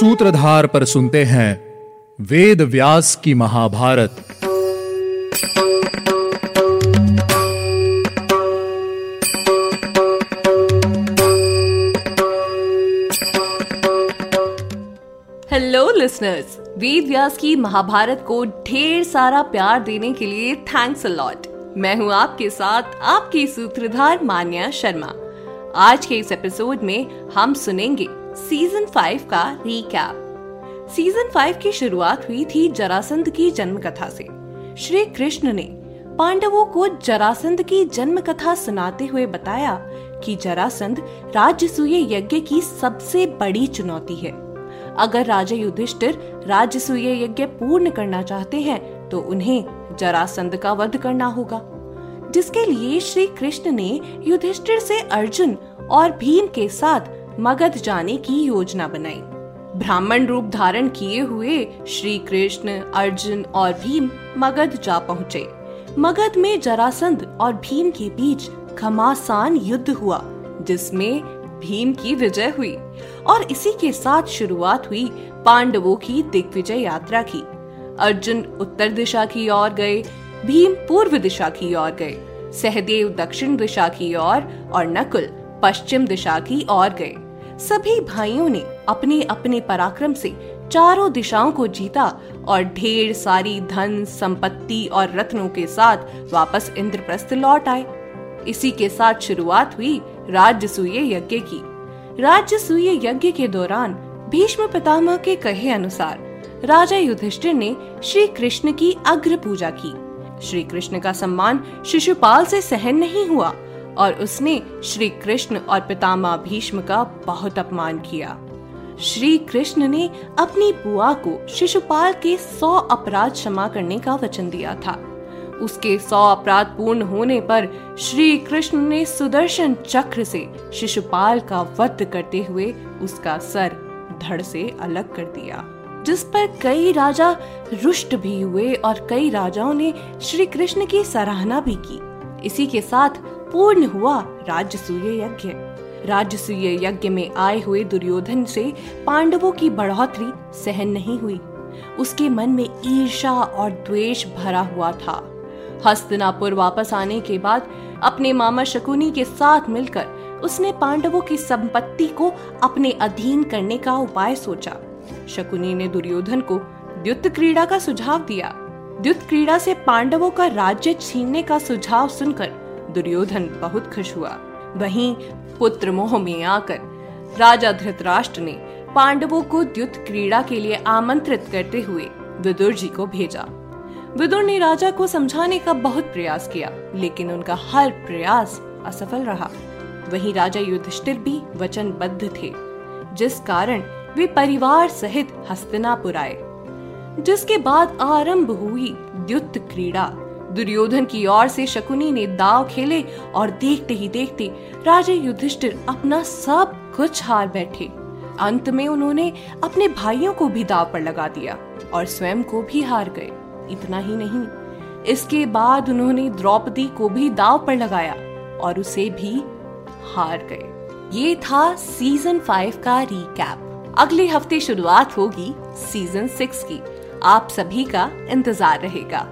सूत्रधार पर सुनते हैं वेद व्यास की महाभारत। हेलो लिसनर्स वेद व्यास की महाभारत को ढेर सारा प्यार देने के लिए थैंक्स अलॉट मैं हूँ आपके साथ आपकी सूत्रधार मान्या शर्मा। आज के इस एपिसोड में हम सुनेंगे सीज़न फाइव का रीकैप सीज़न फाइव की शुरुआत हुई थी जरासंध की जन्म कथा से। श्री कृष्ण ने पांडवों को जरासंध की जन्म कथा सुनाते हुए बताया कि जरासंध राजसूय यज्ञ की सबसे बड़ी चुनौती है। अगर राजा युधिष्ठिर राजसूय यज्ञ पूर्ण करना चाहते हैं तो उन्हें जरासंध का वध करना होगा। जिसके लिए श्री कृष्ण ने युधिष्ठिर से अर्जुन और भीम के साथ मगध जाने की योजना बनाई। ब्राह्मण रूप धारण किए हुए श्री कृष्ण अर्जुन और भीम मगध जा पहुँचे। मगध में जरासंध और भीम के बीच घमासान युद्ध हुआ जिसमें भीम की विजय हुई और इसी के साथ शुरुआत हुई पांडवों की दिग्विजय यात्रा की। अर्जुन उत्तर दिशा की ओर गए भीम पूर्व दिशा की ओर गए सहदेव दक्षिण दिशा की ओर और, और नकुल पश्चिम दिशा की ओर गए। सभी भाइयों ने अपने अपने पराक्रम से चारों दिशाओं को जीता और ढेर सारी धन, संपत्ति और रत्नों के साथ वापस इंद्रप्रस्थ लौट आए। इसी के साथ शुरुआत हुई राजसूय यज्ञ की। राजसूय यज्ञ के दौरान भीष्म पितामह के कहे अनुसार राजा युधिष्ठिर ने श्री कृष्ण की अग्र पूजा की। श्री कृष्ण का सम्मान शिशुपाल से सहन नहीं हुआ। और उसने श्री कृष्ण और पितामह भीष्म का बहुत अपमान किया। श्री कृष्ण ने अपनी बुआ को शिशुपाल के सौ अपराध क्षमा करने का वचन दिया था। उसके सौ अपराध पूर्ण होने पर श्री कृष्ण ने सुदर्शन चक्र से शिशुपाल का वध करते हुए उसका सर धड़ से अलग कर दिया, जिस पर कई राजा रुष्ट भी हुए और कई राजाओं ने श्री कृष्ण की सराहना भी की। इसी के साथ पूर्ण हुआ राजसूय यज्ञ। राजसूय यज्ञ में आए हुए दुर्योधन से पांडवों की बढ़ोतरी सहन नहीं हुई। उसके मन में ईर्षा और द्वेष भरा हुआ था। हस्तिनापुर वापस आने के बाद अपने मामा शकुनी के साथ मिलकर उसने पांडवों की संपत्ति को अपने अधीन करने का उपाय सोचा। शकुनी ने दुर्योधन को द्युत क्रीड़ा का सुझाव दिया। द्युत क्रीड़ा से पांडवों का राज्य छीनने का सुझाव सुनकर दुर्योधन बहुत खुश हुआ। वहीं पुत्र मोह में आकर राजा धृतराष्ट्र ने पांडवों को द्युत क्रीड़ा के लिए आमंत्रित करते हुए विदुर जी को भेजा। विदुर ने राजा को समझाने का बहुत प्रयास किया, लेकिन उनका हर प्रयास असफल रहा। वहीं राजा युधिष्ठिर भी वचनबद्ध थे, जिस कारण वे परिवार सहित हस्तिनापुर आए। जिसके बाद आरंभ हुई द्युत क्रीड़ा। दुर्योधन की ओर से शकुनी ने दाव खेले और देखते ही देखते राजा युधिष्ठिर अपना सब कुछ हार बैठे। अंत में उन्होंने अपने भाइयों को भी दाव पर लगा दिया और स्वयं को भी हार गए। इतना ही नहीं, इसके बाद उन्होंने द्रौपदी को भी दाव पर लगाया और उसे भी हार गए। ये था सीज़न फाइव का रिकैप अगले हफ़्ते शुरुआत होगी सीज़न सिक्स की। आप सभी का इंतज़ार रहेगा।